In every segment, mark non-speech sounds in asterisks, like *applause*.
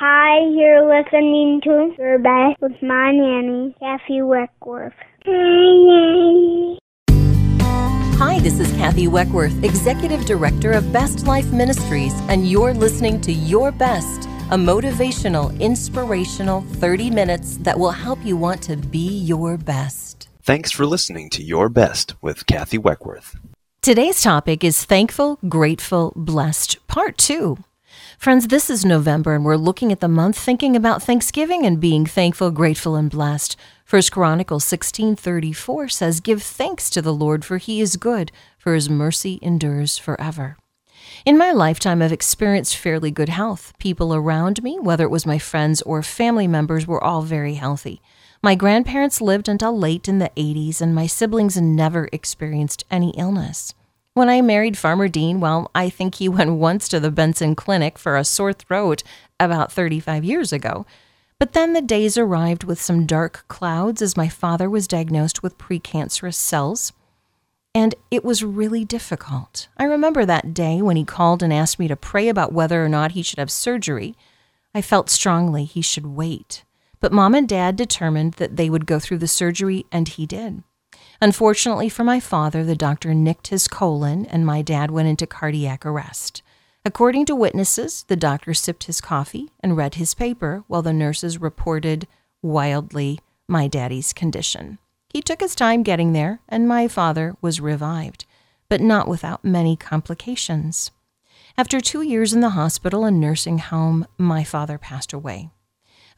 Hi, you're listening to Your Best with my nanny, Kathy Weckworth. Hi, nanny. Hi, this is Kathy Weckworth, Executive Director of Best Life Ministries, and you're listening to Your Best, a motivational, inspirational 30 minutes that will help you want to be your best. Thanks for listening to Your Best with Kathy Weckworth. Today's topic is Thankful, Grateful, Blessed, Part 2. Friends, this is November and we're looking at the month thinking about Thanksgiving and being thankful, grateful, and blessed. First Chronicles 16:34 says, "Give thanks to the Lord for he is good, for his mercy endures forever." In my lifetime, I've experienced fairly good health. People around me, whether it was my friends or family members, were all very healthy. My grandparents lived until late in the 80s, and my siblings never experienced any illness. When I married Farmer Dean, well, I think he went once to the Benson Clinic for a sore throat about 35 years ago. But then the days arrived with some dark clouds as my father was diagnosed with precancerous cells. And it was really difficult. I remember that day when he called and asked me to pray about whether or not he should have surgery. I felt strongly he should wait. But mom and dad determined that they would go through the surgery, and he did. Unfortunately for my father, the doctor nicked his colon and my dad went into cardiac arrest. According to witnesses, the doctor sipped his coffee and read his paper while the nurses reported wildly my daddy's condition. He took his time getting there, and my father was revived, but not without many complications. After two years in the hospital and nursing home, my father passed away.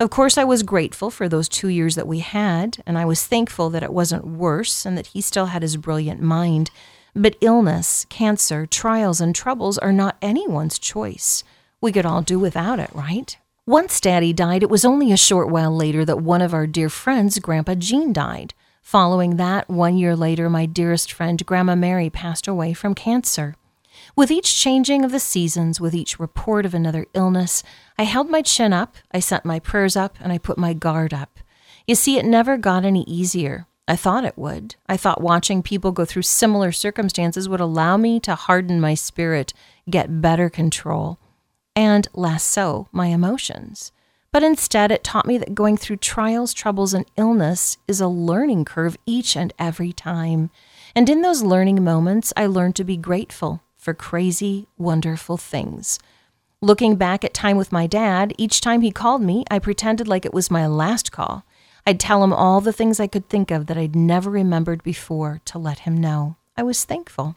Of course, I was grateful for those two years that we had, and I was thankful that it wasn't worse and that he still had his brilliant mind. But illness, cancer, trials, and troubles are not anyone's choice. We could all do without it, right? Once Daddy died, it was only a short while later that one of our dear friends, Grandpa Gene, died. Following that, one year later, my dearest friend, Grandma Mary, passed away from cancer. With each changing of the seasons, with each report of another illness, I held my chin up, I sent my prayers up, and I put my guard up. You see, it never got any easier. I thought it would. I thought watching people go through similar circumstances would allow me to harden my spirit, get better control, and less so my emotions. But instead, it taught me that going through trials, troubles, and illness is a learning curve each and every time. And in those learning moments, I learned to be grateful for crazy, wonderful things. Looking back at time with my dad, each time he called me, I pretended like it was my last call. I'd tell him all the things I could think of that I'd never remembered before to let him know. I was thankful.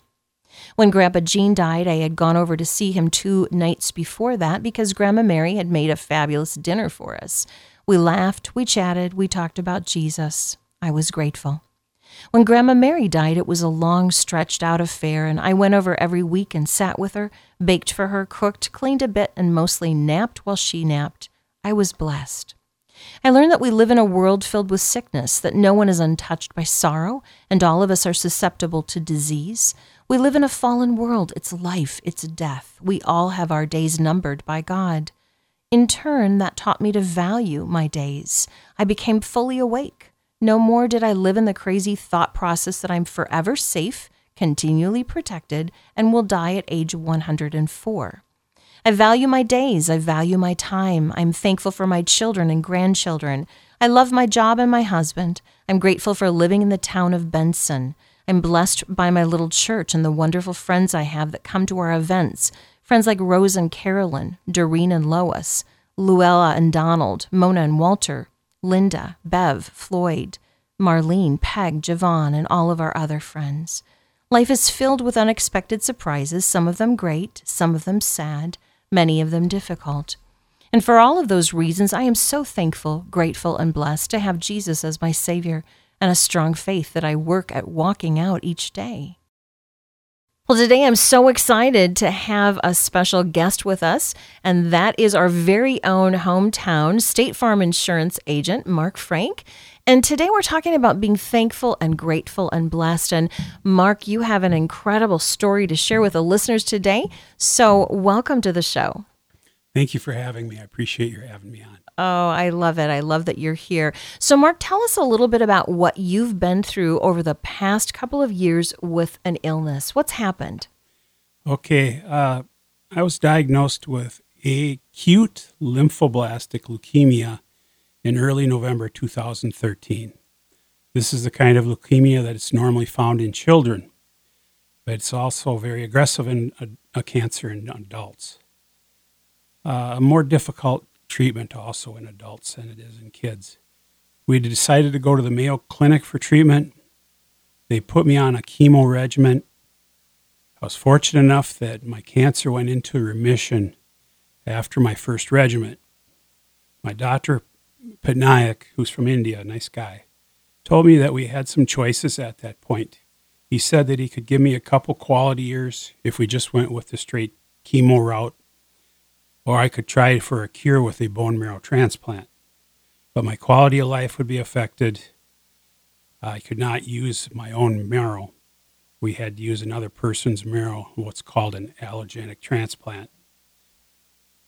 When Grandpa Gene died, I had gone over to see him two nights before that because Grandma Mary had made a fabulous dinner for us. We laughed, we chatted, we talked about Jesus. I was grateful. When Grandma Mary died, it was a long, stretched out affair, and I went over every week and sat with her, baked for her, cooked, cleaned a bit, and mostly napped while she napped. I was blessed. I learned that we live in a world filled with sickness, that no one is untouched by sorrow, and all of us are susceptible to disease. We live in a fallen world. It's life, it's death. We all have our days numbered by God. In turn, that taught me to value my days. I became fully awake. No more did I live in the crazy thought process that I'm forever safe, continually protected, and will die at age 104. I value my days. I value my time. I'm thankful for my children and grandchildren. I love my job and my husband. I'm grateful for living in the town of Benson. I'm blessed by my little church and the wonderful friends I have that come to our events. Friends like Rose and Carolyn, Doreen and Lois, Luella and Donald, Mona and Walter, Linda, Bev, Floyd, Marlene, Peg, Javon, and all of our other friends. Life is filled with unexpected surprises, some of them great, some of them sad, many of them difficult. And for all of those reasons, I am so thankful, grateful, and blessed to have Jesus as my Savior and a strong faith that I work at walking out each day. Well, today I'm so excited to have a special guest with us, and that is our very own hometown State Farm insurance agent, Mark Frank. And today we're talking about being thankful and grateful and blessed. And Mark, you have an incredible story to share with the listeners today. So, welcome to the show. Thank you for having me. I appreciate your having me on. Oh, I love it. I love that you're here. So, Mark, tell us a little bit about what you've been through over the past couple of years with an illness. What's happened? Okay. Uh, I was diagnosed with acute lymphoblastic leukemia in early November 2013. This is the kind of leukemia that is normally found in children, but it's also very aggressive in a, a cancer in adults. Uh, a more difficult treatment also in adults than it is in kids. We decided to go to the Mayo Clinic for treatment. They put me on a chemo regimen. I was fortunate enough that my cancer went into remission after my first regimen. My doctor, Patnaik, who's from India, nice guy, told me that we had some choices at that point. He said that he could give me a couple quality years if we just went with the straight chemo route, or I could try for a cure with a bone marrow transplant. But my quality of life would be affected. I could not use my own marrow. We had to use another person's marrow, what's called an allogenic transplant.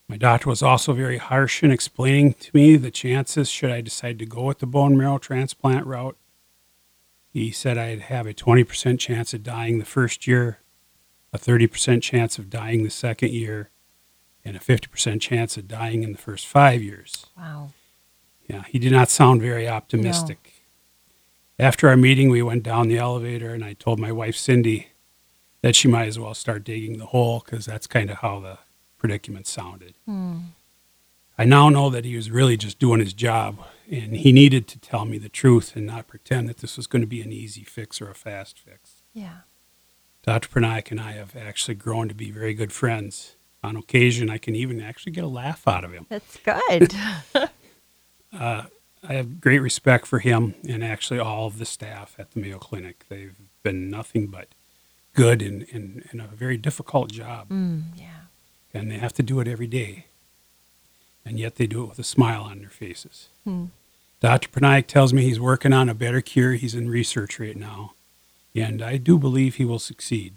My doctor was also very harsh in explaining to me the chances should I decide to go with the bone marrow transplant route. He said I'd have a 20% chance of dying the first year, a 30% chance of dying the second year, and a 50% chance of dying in the first five years. Wow. Yeah, he did not sound very optimistic. After our meeting, we went down the elevator, and I told my wife, Cindy, that she might as well start digging the hole because that's kind of how the predicament sounded. Hmm. I now know that he was really just doing his job, and he needed to tell me the truth and not pretend that this was going to be an easy fix or a fast fix. Yeah. Dr. Patnaik and I have actually grown to be very good friends. On occasion, I can even actually get a laugh out of him. That's good. *laughs* *laughs* Uh, I have great respect for him and actually all of the staff at the Mayo Clinic. They've been nothing but good in, in, in a very difficult job, mm, yeah. and they have to do it every day. And yet they do it with a smile on their faces. Hmm. Dr. Patnaik tells me he's working on a better cure. He's in research right now. And I do believe he will succeed.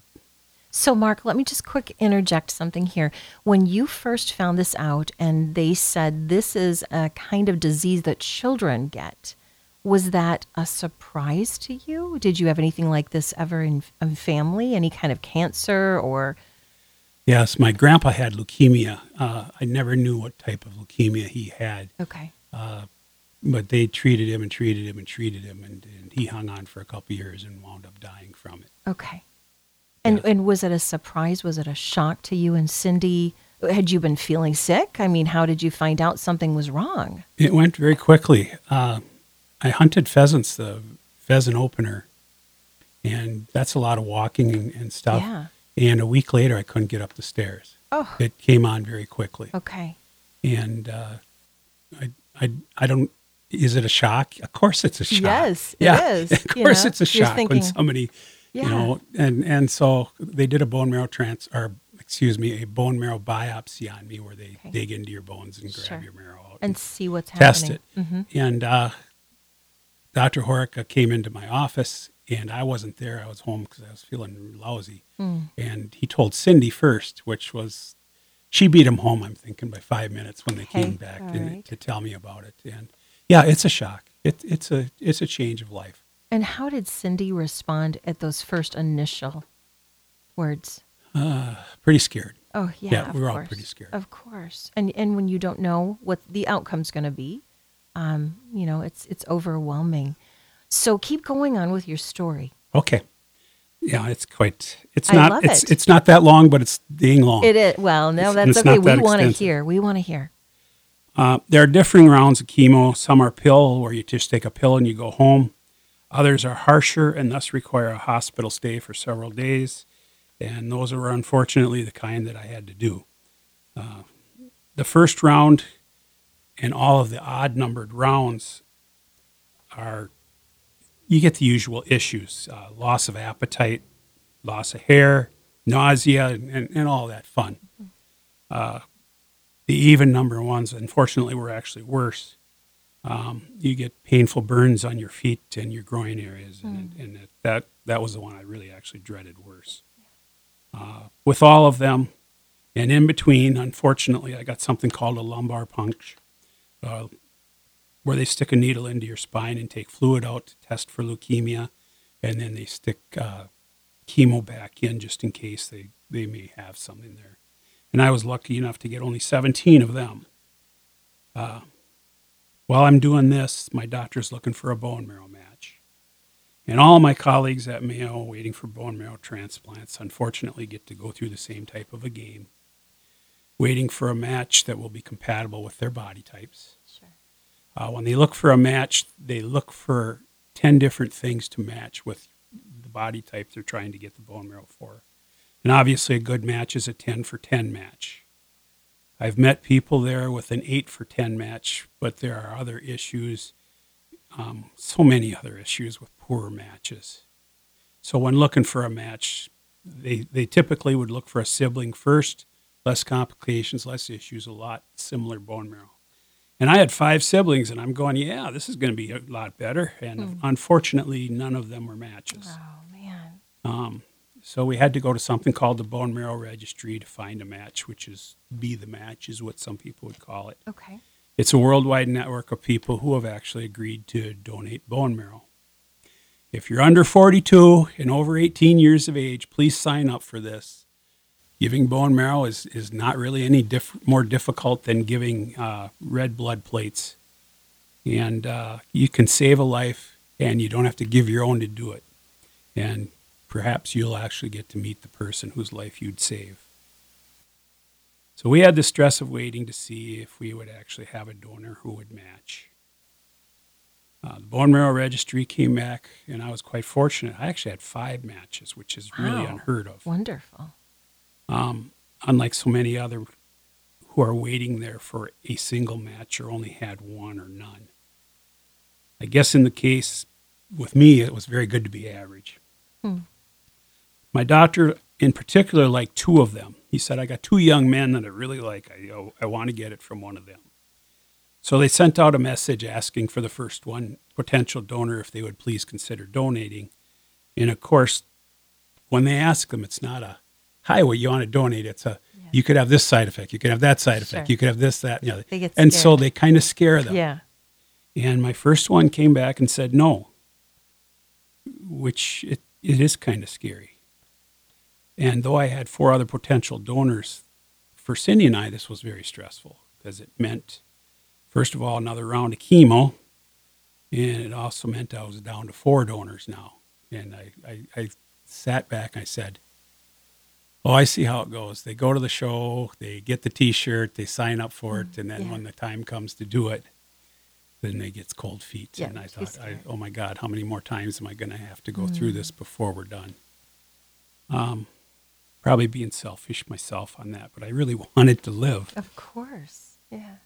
So, Mark, let me just quick interject something here. When you first found this out and they said this is a kind of disease that children get, was that a surprise to you? Did you have anything like this ever in, in family? Any kind of cancer or? Yes, my grandpa had leukemia. Uh, I never knew what type of leukemia he had. Okay. Uh, but they treated him and treated him and treated him, and, and he hung on for a couple years and wound up dying from it. Okay. And Yeah. and was it a surprise? Was it a shock to you and Cindy? Had you been feeling sick? I mean, how did you find out something was wrong? It went very quickly. Uh, I hunted pheasants, the pheasant opener, and that's a lot of walking and, and stuff. Yeah. And a week later, I couldn't get up the stairs. Oh. It came on very quickly. Okay. And uh, I, I, I don't. Is it a shock? Of course, it's a shock. Yes, it yeah, is, *laughs* Of you course, know? it's a shock thinking- when somebody, Yeah. you know, and and so they did a bone marrow trans, or excuse me, a bone marrow biopsy on me, where they Okay. dig into your bones and grab Sure. your marrow out And see what's test happening. it. hmm And uh, Dr. Horica came into my office, and I wasn't there. I was home because I was feeling lousy. Mm. And he told Cindy first, which was, she beat him home, I'm thinking, by five minutes when they Okay, came back and, right. to tell me about it. And yeah, it's a shock. It, it's a it's a change of life. And how did Cindy respond at those first initial words? Uh, pretty scared. Oh yeah, Yeah, of we were all course. pretty scared. Of course, and and when you don't know what the outcome's going to be, um, you know, it's it's overwhelming. So keep going on with your story. Okay. Yeah, it's quite. It's I not. it's it. it's not that long, but it's dang long. It is well, no, It's- that's okay. not We want to hear. We want to hear. Uh, there are differing rounds of chemo. Some are pill, where you just take a pill and you go home. Others are harsher and thus require a hospital stay for several days. And those were unfortunately the kind that I had to do. Uh, the first round and all of the odd numbered rounds are, you get the usual issues uh, loss of appetite, loss of hair, nausea, and, and all that fun. Uh, the even number ones, unfortunately, were actually worse. Um, you get painful burns on your feet and your groin areas, and, and it, that that was the one I really actually dreaded worse. Uh, with all of them, and in between, unfortunately, I got something called a lumbar puncture, uh, where they stick a needle into your spine and take fluid out to test for leukemia, and then they stick uh, chemo back in just in case they, they may have something there. and I was lucky enough to get only 17 of them. While I'm doing this, my doctor's looking for a bone marrow match. And all my colleagues at Mayo waiting for bone marrow transplants unfortunately get to go through the same type of a game, waiting for a match that will be compatible with their body types. Sure. Uh, when they look for a match, they look for 10 different things to match with the body type they're trying to get the bone marrow for. And obviously, a good match is a 10 for 10 match. I've met people there with an 8 for 10 match, but there are other issues, um, so many other issues with poor matches. So, when looking for a match, they, they typically would look for a sibling first, less complications, less issues, a lot similar bone marrow. And I had five siblings, and I'm going, yeah, this is going to be a lot better. And unfortunately, none of them were matches. Oh man. Um, so we had to go to something called the bone marrow registry to find a match, which is be the match, is what some people would call it. Okay. It's a worldwide network of people who have actually agreed to donate bone marrow. If you're under 42 and over 18 years of age, please sign up for this. Giving bone marrow is, is not really any diff- more difficult than giving uh, red blood plates. And uh, you can save a life, and you don't have to give your own to do it. And perhaps you'll actually get to meet the person whose life you'd save. So we had the stress of waiting to see if we would actually have a donor who would match. Uh, the bone marrow registry came back, and I was quite fortunate. I actually had five matches, which is really Wow. unheard of. Wonderful. Um, unlike so many other who are waiting there for a single match or only had one or none. I guess in the case with me, it was very good to be average. Hmm. My doctor, in particular, liked two of them. He said, I got two young men that I really like. I, I want to get it from one of them. So they sent out a message asking for the first one potential donor if they would please consider donating. And of course, when they ask them, it's not a hi, what you want to donate. It's a Yeah. you could have this side effect, you could have that side effect, Sure. you could have this, that, and the other. They get and so they kind of scare them. Yeah. And my first one came back and said no, which it, it is kind of scary. And though I had four other potential donors, for Cindy and I, this was very stressful because it meant, first of all, another round of chemo. And it also meant I was down to four donors now. And I, I, I sat back and I said, Oh, I see how it goes. They go to the show, they get the t shirt, they sign up for it, and then yeah. when the time comes to do it, then they get cold feet. Yeah, and I thought, I, oh my God, how many more times am I going to have to go through this before we're done? Um, probably being selfish myself on that, but I really *laughs* wanted to live. Of course. Yeah.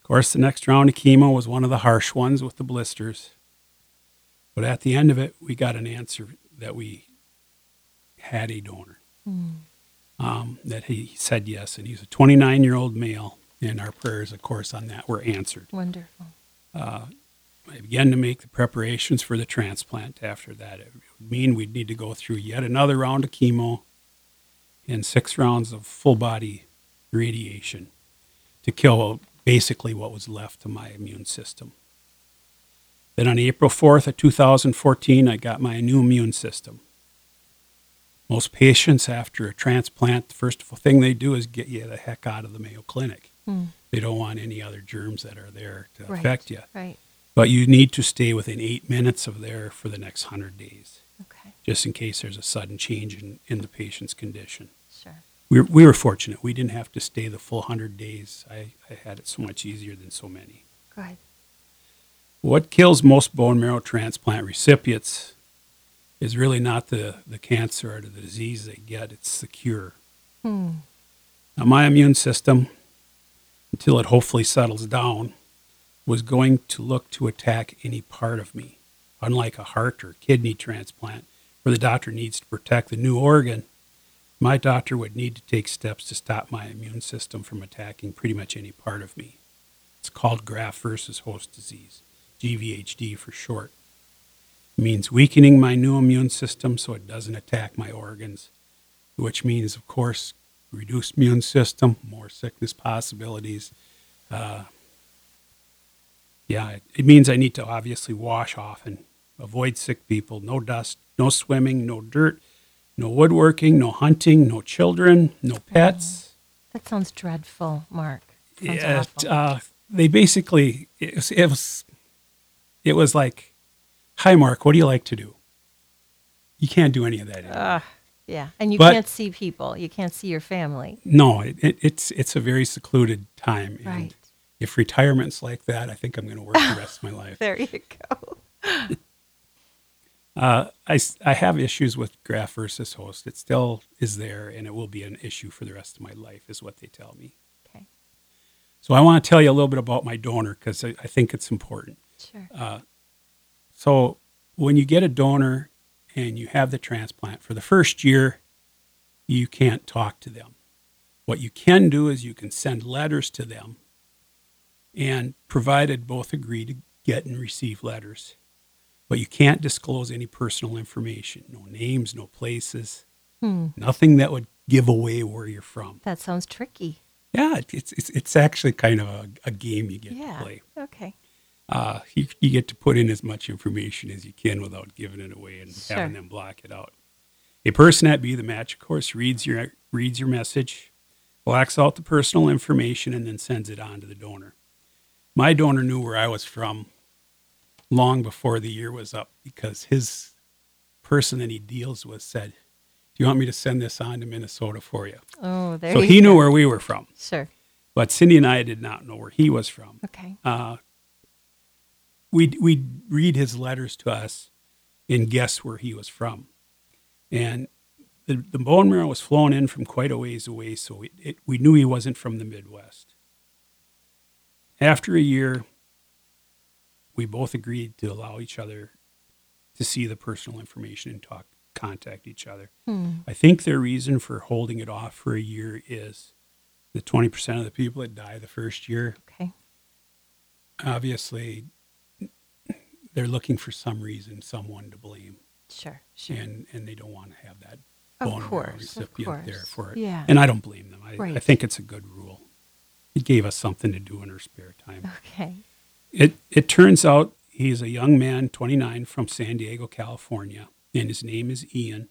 Of course, the next round of chemo was one of the harsh ones with the blisters. But at the end of it, we got an answer that we had a donor. Um, that he said yes, and he's a 29 year old male, and our prayers, of course, on that were answered. Wonderful. I began to make the preparations for the transplant after that. It would mean we'd need to go through yet another round of chemo and six rounds of full body radiation to kill basically what was left of my immune system. Then on April 4th of 2014, I got my new immune system. Most patients after a transplant, the first thing they do is get you the heck out of the Mayo Clinic. Hmm. They don't want any other germs that are there to Right. affect you Right. But you need to stay within eight minutes of there for the next 100 days, Okay. just in case there's a sudden change in, in the patient's condition. Sure. We were, we were fortunate. We didn't have to stay the full 100 days. I, I had it so much easier than so many. Good. What kills most bone marrow transplant recipients is really not the, the cancer or the disease they get, it's the cure. Hmm. Now, my immune system, until it hopefully settles down, was going to look to attack any part of me. Unlike a heart or kidney transplant, where the doctor needs to protect the new organ, my doctor would need to take steps to stop my immune system from attacking pretty much any part of me. It's called graft versus host disease, GVHD for short. It means weakening my new immune system so it doesn't attack my organs, which means, of course, reduced immune system, more sickness possibilities. Uh, yeah, it, means I need to obviously wash often, avoid sick people, no dust, no swimming, no dirt, no woodworking, no hunting, no children, no pets. That sounds dreadful, Mark. Sounds Yeah, uh, they basically it was, it was it was like, "Hi, Mark, what do you like to do?" You can't do any of that. Ugh, yeah, and you But- can't see people. You can't see your family. no, it, it, it's it's a very secluded time. Right. If retirement's like that, I think I'm going to work the rest of my *laughs* life. There you go. *laughs* Uh, I, I have issues with graft versus host. It still is there, and it will be an issue for the rest of my life, is what they tell me. Okay, So I want to tell you a little bit about my donor because I, I think it's important. sure. So when you get a donor and you have the transplant for the first year, you can't talk to them. What you can do is you can send letters to them, and provided both agree to get and receive letters, but you can't disclose any personal information, no names, no places, Hmm. nothing that would give away where you're from. That sounds tricky. Yeah, it- it's it's, it's actually kind of a, a game you get yeah. to play. Okay. uh, you, you get to put in as much information as you can without giving it away and Sure. having them block it out. A person at Be the Match, of course, reads your reads your message, blocks out the personal information, and then sends it on to the donor. My donor knew where I was from long before the year was up because his person that he deals with said, "Do you want me to send this on to Minnesota for you?" Oh, there so he go. knew where we were from, Sure. but Cindy and I did not know where he was from Okay. uh, we'd, we'd read his letters to us and guess where he was from. And the, the bone marrow was flown in from quite a ways away, so it, it, we knew he wasn't from the Midwest. After a year, we both agreed to allow each other to see the personal information and talk, contact each other. Hmm. I think their reason for holding it off for a year is the 20% of the people that die the first year Okay. obviously they're looking for some reason, someone to blame, Sure. Sure. and and they don't want to have that Of bone course, of recipient there for it. Yeah. And I don't blame them. I, I think it's a good rule. It gave us something to do in our spare time. Okay. It it turns out he's a young man, 29, from San Diego, California, and his name is Ian.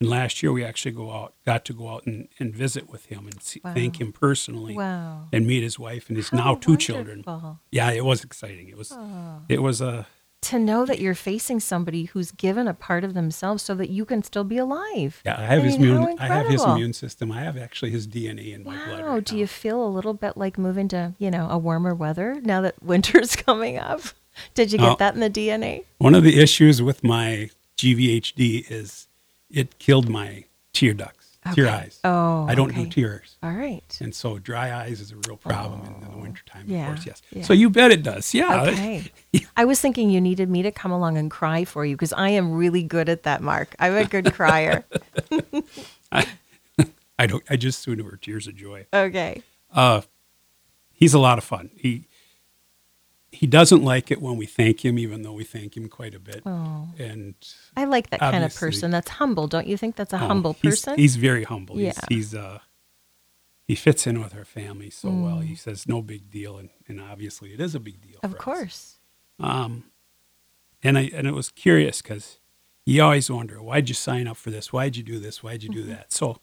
And last year we actually go out, got to go out and, and visit with him and see, thank him personally, Wow. and meet his wife and his How now two children. Yeah, it was exciting. It was Oh. it was a To know that you're facing somebody who's given a part of themselves so that you can still be alive. Yeah, I have I his mean, how immune. I have his immune system. I have actually his DNA in my blood. Wow. right Do now. you feel a little bit like moving to, you know, a warmer weather now that winter's *laughs* coming up? Did you get that in the DNA? One of the issues with my GVHD is it killed my tear ducts, tear eyes. Oh, I don't okay. do tears, All right. and so dry eyes is a real problem in, in the wintertime. Yeah, Of course, yes. yeah. So you bet it does. Yeah. Okay. *laughs* I was thinking you needed me to come along and cry for you because I am really good at that, Mark. I'm a good crier. *laughs* *laughs* I don't. I just soon were tears of joy. okay. Uh, he's a lot of fun. He he doesn't like it when we thank him, even though we thank him quite a bit. Oh. And I like that kind of person. That's humble. Don't you think that's a Oh, humble person? He's, very humble. Yeah. He's, he's uh he fits in with our family so well. Mm. He says no big deal, and, and obviously it is a big deal. of for us. course. Um, and I and it was curious because you always wonder why'd you sign up for this? Why'd you do this? Why'd you do Mm-hmm. that? So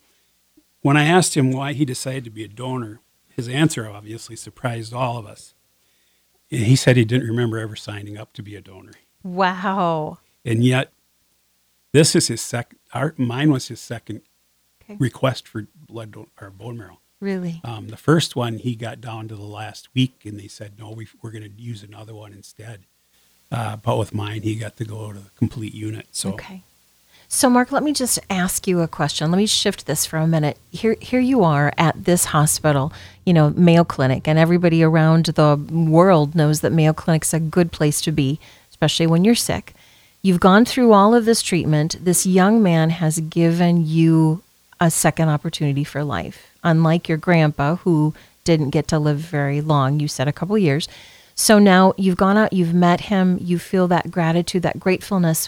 when I asked him why he decided to be a donor, his answer obviously surprised all of us. He said he didn't remember ever signing up to be a donor, Wow. and yet this is his second. Our mine was his second Okay. request for blood don- or bone marrow. Really? Um, the first one he got down to the last week, and they said no, we, we're going to use another one instead. Uh, but with mine, he got to go to the complete unit. So Okay. So, Mark, let me just ask you a question. Let me shift this for a minute. Here, here you are at this hospital, you know, Mayo Clinic, and everybody around the world knows that Mayo Clinic's a good place to be, especially when you're sick. You've gone through all of this treatment. This young man has given you a second opportunity for life, unlike your grandpa, who didn't get to live very long. You said a couple years. So now you've gone out, you've met him, you feel that gratitude, that gratefulness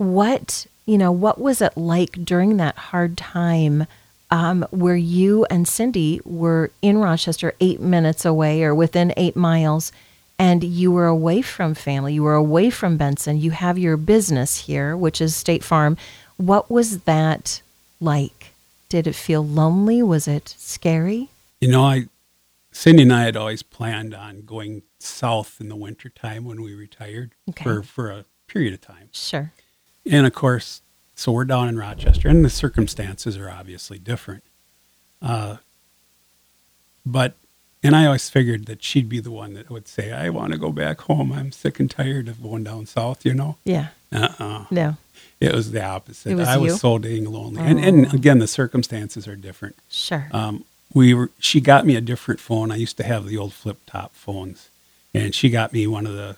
what you know what was it like during that hard time um, where you and cindy were in rochester eight minutes away or within eight miles and you were away from family you were away from benson you have your business here which is state farm What was that like? Did it feel lonely? Was it scary? You know, I Cindy and I had always planned on going south in the wintertime when we retired Okay. for, for a period of time. Sure. And of course, so we're down in Rochester, and the circumstances are obviously different. Uh, but, and I always figured that she'd be the one that would say, I want to go back home. I'm sick and tired of going down south, you know? Yeah. Uh-uh. No. It was the opposite. It was I was so dang lonely. And, and again, the circumstances are different. Sure. Um, we were, she got me a different phone. I used to have the old flip top phones, and she got me one of the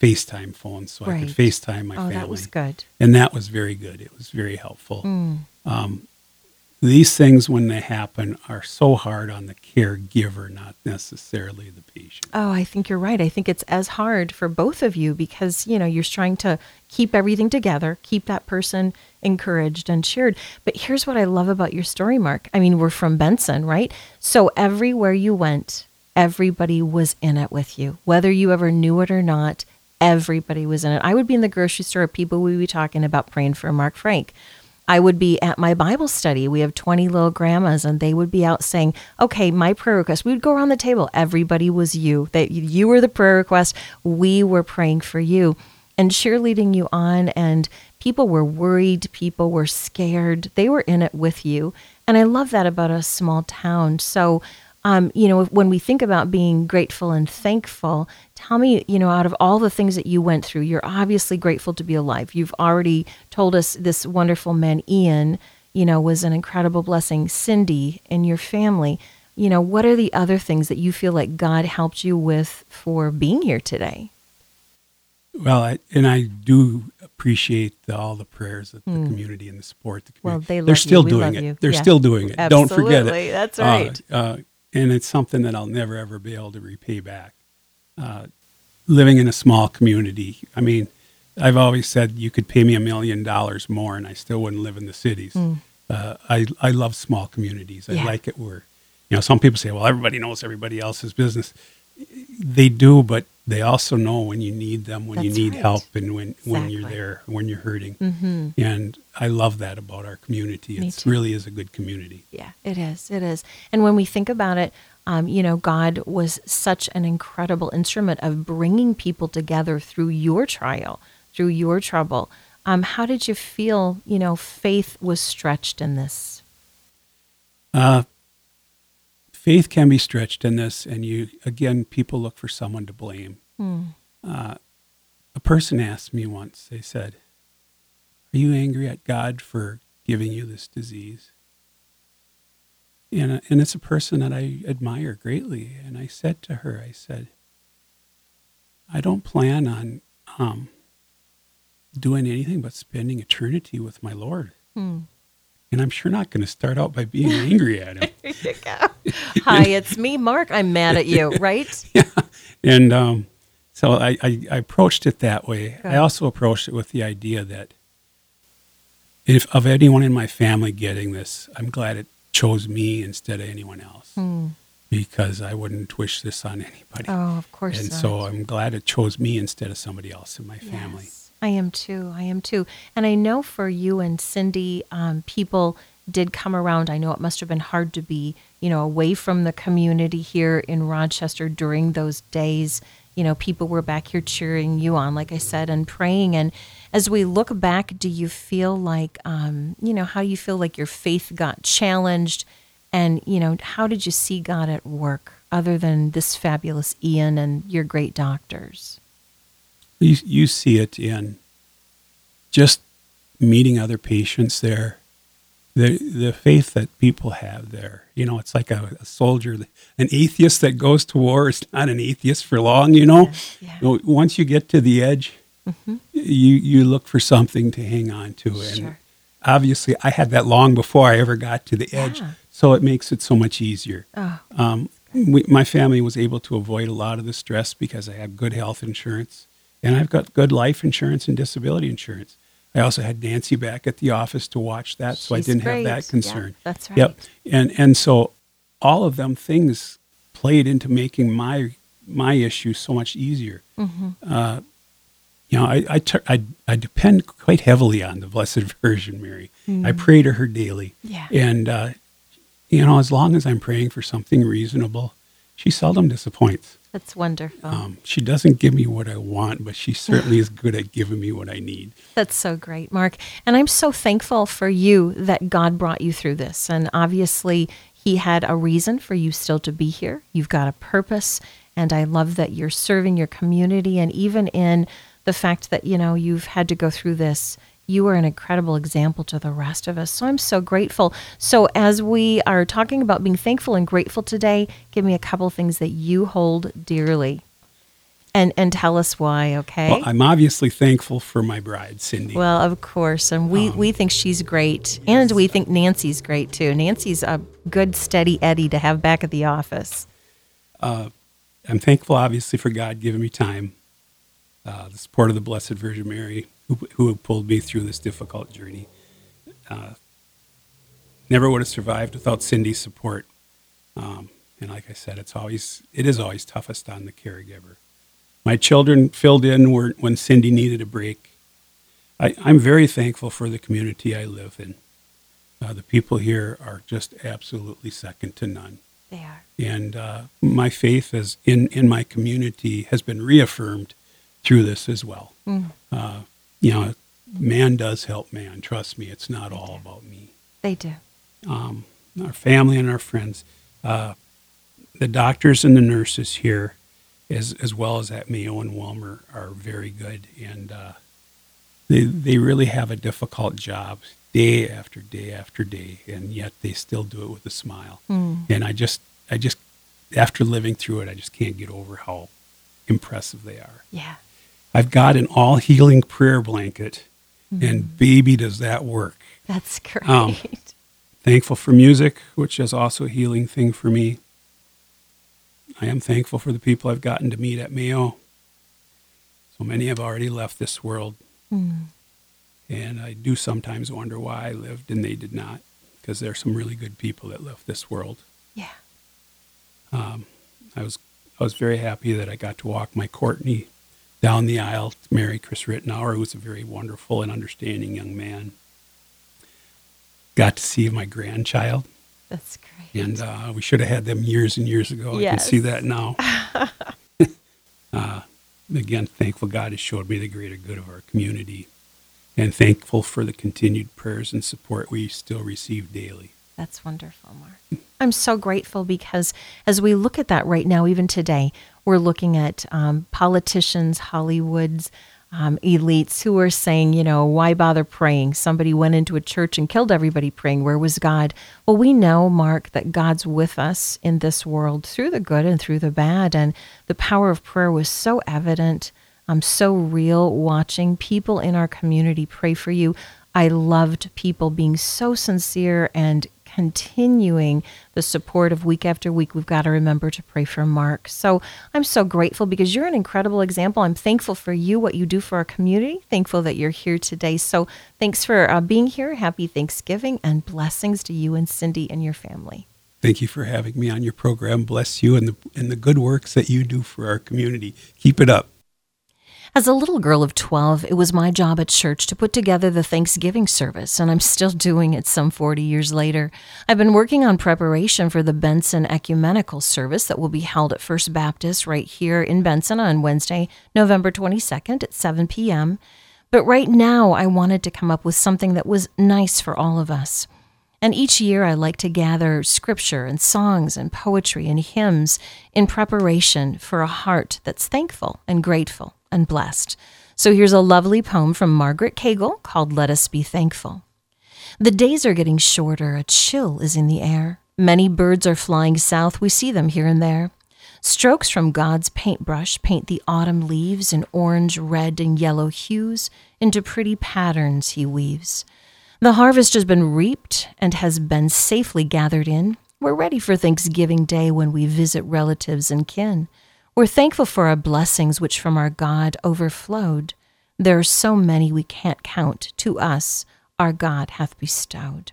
FaceTime phones so I could FaceTime my oh, family. that was good. And that was very good. It was very helpful. Mm. Um, these things, when they happen, are so hard on the caregiver, not necessarily the patient. Oh, I think you're right. I think it's as hard for both of you because, you know, you're trying to keep everything together, keep that person encouraged and cheered. But here's what I love about your story, Mark. I mean, we're from Benson, right? So everywhere you went, everybody was in it with you. Whether you ever knew it or not, everybody was in it. I would be in the grocery store, people would be talking about praying for Mark Frank. I would be at my Bible study. We have 20 little grandmas, and they would be out saying, Okay, my prayer request. We would go around the table. Everybody was you. That you were the prayer request. We were praying for you and cheerleading you on. And people were worried. People were scared. They were in it with you. And I love that about a small town. So, um, you know, when we think about being grateful and thankful, tell me, you know, out of all the things that you went through, you're obviously grateful to be alive. You've already told us this wonderful man, Ian, you know, was an incredible blessing. Cindy and your family, you know, what are the other things that you feel like God helped you with for being here today? Well, I, and I do appreciate the, all the prayers of the community and the support. The Hmm. Well, community. they They're love still. Doing it. you. They're still doing it. Don't forget it. That's Uh, right. Uh, and it's something that I'll never ever be able to repay back. Uh, living in a small community. I mean, I've always said you could pay me a million dollars more, and I still wouldn't live in the cities. Uh, I I love small communities. I. Yeah. like it where, you know, some people say, well, everybody knows everybody else's business. They do, but they also know when you need them, when you need right. help, and when when you're there, when you're hurting. Mhm. And I love that about our community. It really is a good community. Yeah, it is. It is. And when we think about it, um, you know, God was such an incredible instrument of bringing people together through your trial, through your trouble. Um, how did you feel, you know, faith was stretched in this? Uh, faith can be stretched in this, and you again, people look for someone to blame. Uh, a person asked me once. They said, "Are you angry at God for giving you this disease?" And and it's a person that I admire greatly. And I said to her, I said, "I don't plan on um, doing anything but spending eternity with my Lord." Hmm. And I'm sure not going to start out by being angry at him. *laughs* There you go. Hi, it's me, Mark. I'm mad at you, *laughs* right? yeah. and um, so I, I, I approached it that way. Good. I also approached it with the idea that if of anyone in my family getting this, I'm glad it chose me instead of anyone else Hmm. because I wouldn't wish this on anybody. Oh, of course. and not. so I'm glad it chose me instead of somebody else in my family. Yes, I am too. I am too. And I know for you and Cindy, um, people did come around. I know it must have been hard to be, you know, away from the community here in Rochester during those days. You know, people were back here cheering you on, like I said, and praying. And as we look back, do you feel like, um, you know, how you feel like your faith got challenged? And, you know, how did you see God at work other than this fabulous Ian and your great doctors? You, you see it in just meeting other patients there, the the faith that people have there. You know, it's like a, a soldier, an atheist that goes to war is not an atheist for long. You know, Yeah. Know, once you get to the edge, you you look for something to hang on to, and Sure. obviously, I had that long before I ever got to the edge, Yeah. so it makes it so much easier. Oh, Um, we, my family was able to avoid a lot of the stress because I have good health insurance and I've got good life insurance and disability insurance. I also had Nancy back at the office to watch that, so I didn't great. have that Yeah, concern. that's right. Yep. And and so all of them things played into making my my issue so much easier. Mm-hmm. Uh, you know, I, I, tur- I, I depend quite heavily on the Blessed *laughs* Virgin Mary. I pray to her daily. Yeah. And, uh, you know, as long as I'm praying for something reasonable, she seldom disappoints. That's wonderful. Um, she doesn't give me what I want, but she certainly is good at giving me what I need. That's so great, Mark. And I'm so thankful for you that God brought you through this. And obviously, He had a reason for you still to be here. You've got a purpose. And I love that you're serving your community. And even in the fact that, you know, you've had to go through this, you are an incredible example to the rest of us. So I'm so grateful. So, as we are talking about being thankful and grateful today, give me a couple things that you hold dearly. And, and tell us why, okay? Well, I'm obviously thankful for my bride, Cindy. Well, of course, and we, we think she's great, and we think Nancy's great too. Nancy's a good, steady Eddie to have back at the office. Uh, I'm thankful, obviously, for God giving me time, uh, the support of the Blessed Virgin Mary, who, who pulled me through this difficult journey. Uh, never would have survived without Cindy's support. Um, and like I said, it's always it is always toughest on the caregiver. My children filled in when Cindy needed a break. I, I'm very thankful for the community I live in. Uh, the people here are just absolutely second to none They are. and uh, my faith as in in my community has been reaffirmed through this as well. Uh, you know, man does help man. Trust me, it's not all about me. They do. Um, our family and our friends, uh, the doctors and the nurses here, as as well as at Mayo and Willmar, are very good, and uh, they they really have a difficult job day after day after day, and yet they still do it with a smile. And I just I just after living through it, I just can't get over how impressive they are. Yeah. I've got an all healing prayer blanket, mm-hmm. and baby, does that work. That's great. Um, Thankful for music, which is also a healing thing for me. I am thankful for the people I've gotten to meet at Mayo. So many have already left this world. Mm-hmm. And I do sometimes wonder why I lived and they did not, because there are some really good people that left this world. yeah. Um, I was I was very happy that I got to walk my Courtney down the aisle to marry Chris Rittenauer, who was a very wonderful and understanding young man. Got to see my grandchild, That's great. and uh, we should have had them years and years ago. I can see that now. *laughs* uh, again, thankful God has showed me the greater good of our community, and thankful for the continued prayers and support we still receive daily. That's wonderful, Mark. I'm so grateful because as we look at that right now, even today, we're looking at um, politicians, Hollywood's um, elites who are saying, you know, why bother praying? Somebody went into a church and killed everybody praying. Where was God? Well, we know, Mark, that God's with us in this world through the good and through the bad. And the power of prayer was so evident. I'm so real watching people in our community pray for you. I loved people being so sincere and continuing the support of week after week. We've got to remember to pray for Mark. So I'm so grateful because you're an incredible example. I'm thankful for you, what you do for our community. Thankful that you're here today. So thanks for uh, being here. Happy Thanksgiving and blessings to you and Cindy and your family. Thank you for having me on your program. Bless you and the and the good works that you do for our community. Keep it up. As a little girl of 12, it was my job at church to put together the Thanksgiving service, and I'm still *laughs* doing it some 40 years later. I've been working on preparation for the Benson Ecumenical Service that will be held at First Baptist right here in Benson on Wednesday, November 22nd at 7 p.m. But right now, I wanted to come up with something that was nice for all of us. And each year I like to gather scripture and songs and poetry and hymns in preparation for a heart that's thankful and grateful and blessed. So here's a lovely poem from Margaret Cagle called Let Us Be Thankful. The days are getting shorter, a chill is in the air. Many birds are flying south, we see them here and there. Strokes from God's paintbrush paint the autumn leaves in orange, red, and yellow hues into pretty patterns he weaves. The harvest has been reaped and has been safely gathered in. We're ready for Thanksgiving Day when we visit relatives and kin. We're thankful for our blessings which from our God overflowed. There are so many we can't count to us, our God hath bestowed.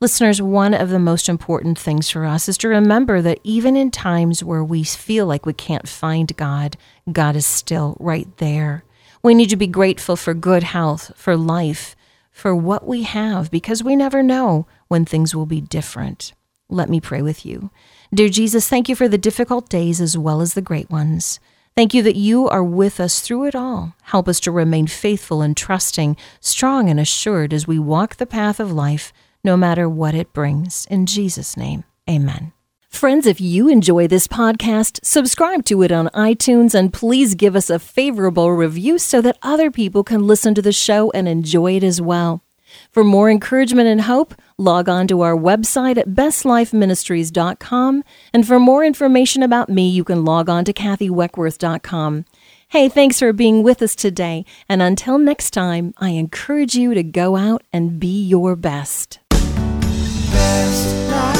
Listeners, one of the most important things for us is to remember that even in times where we feel like we can't find God, God is still right there. We need to be grateful for good health, for life, for what we have, because we never know when things will be different. Let me pray with you. Dear Jesus, thank you for the difficult days as well as the great ones. Thank you that you are with us through it all. Help us to remain faithful and trusting, strong and assured as we walk the path of life, no matter what it brings. In Jesus' name, amen. Friends, if you enjoy this podcast, subscribe to it on iTunes and please give us a favorable review so that other people can listen to the show and enjoy it as well. For more encouragement and hope, log on to our website at bestlifeministries.com. And for more information about me, you can log on to kathyweckworth.com. Hey, thanks for being with us today. And until next time, I encourage you to go out and be your best. best life,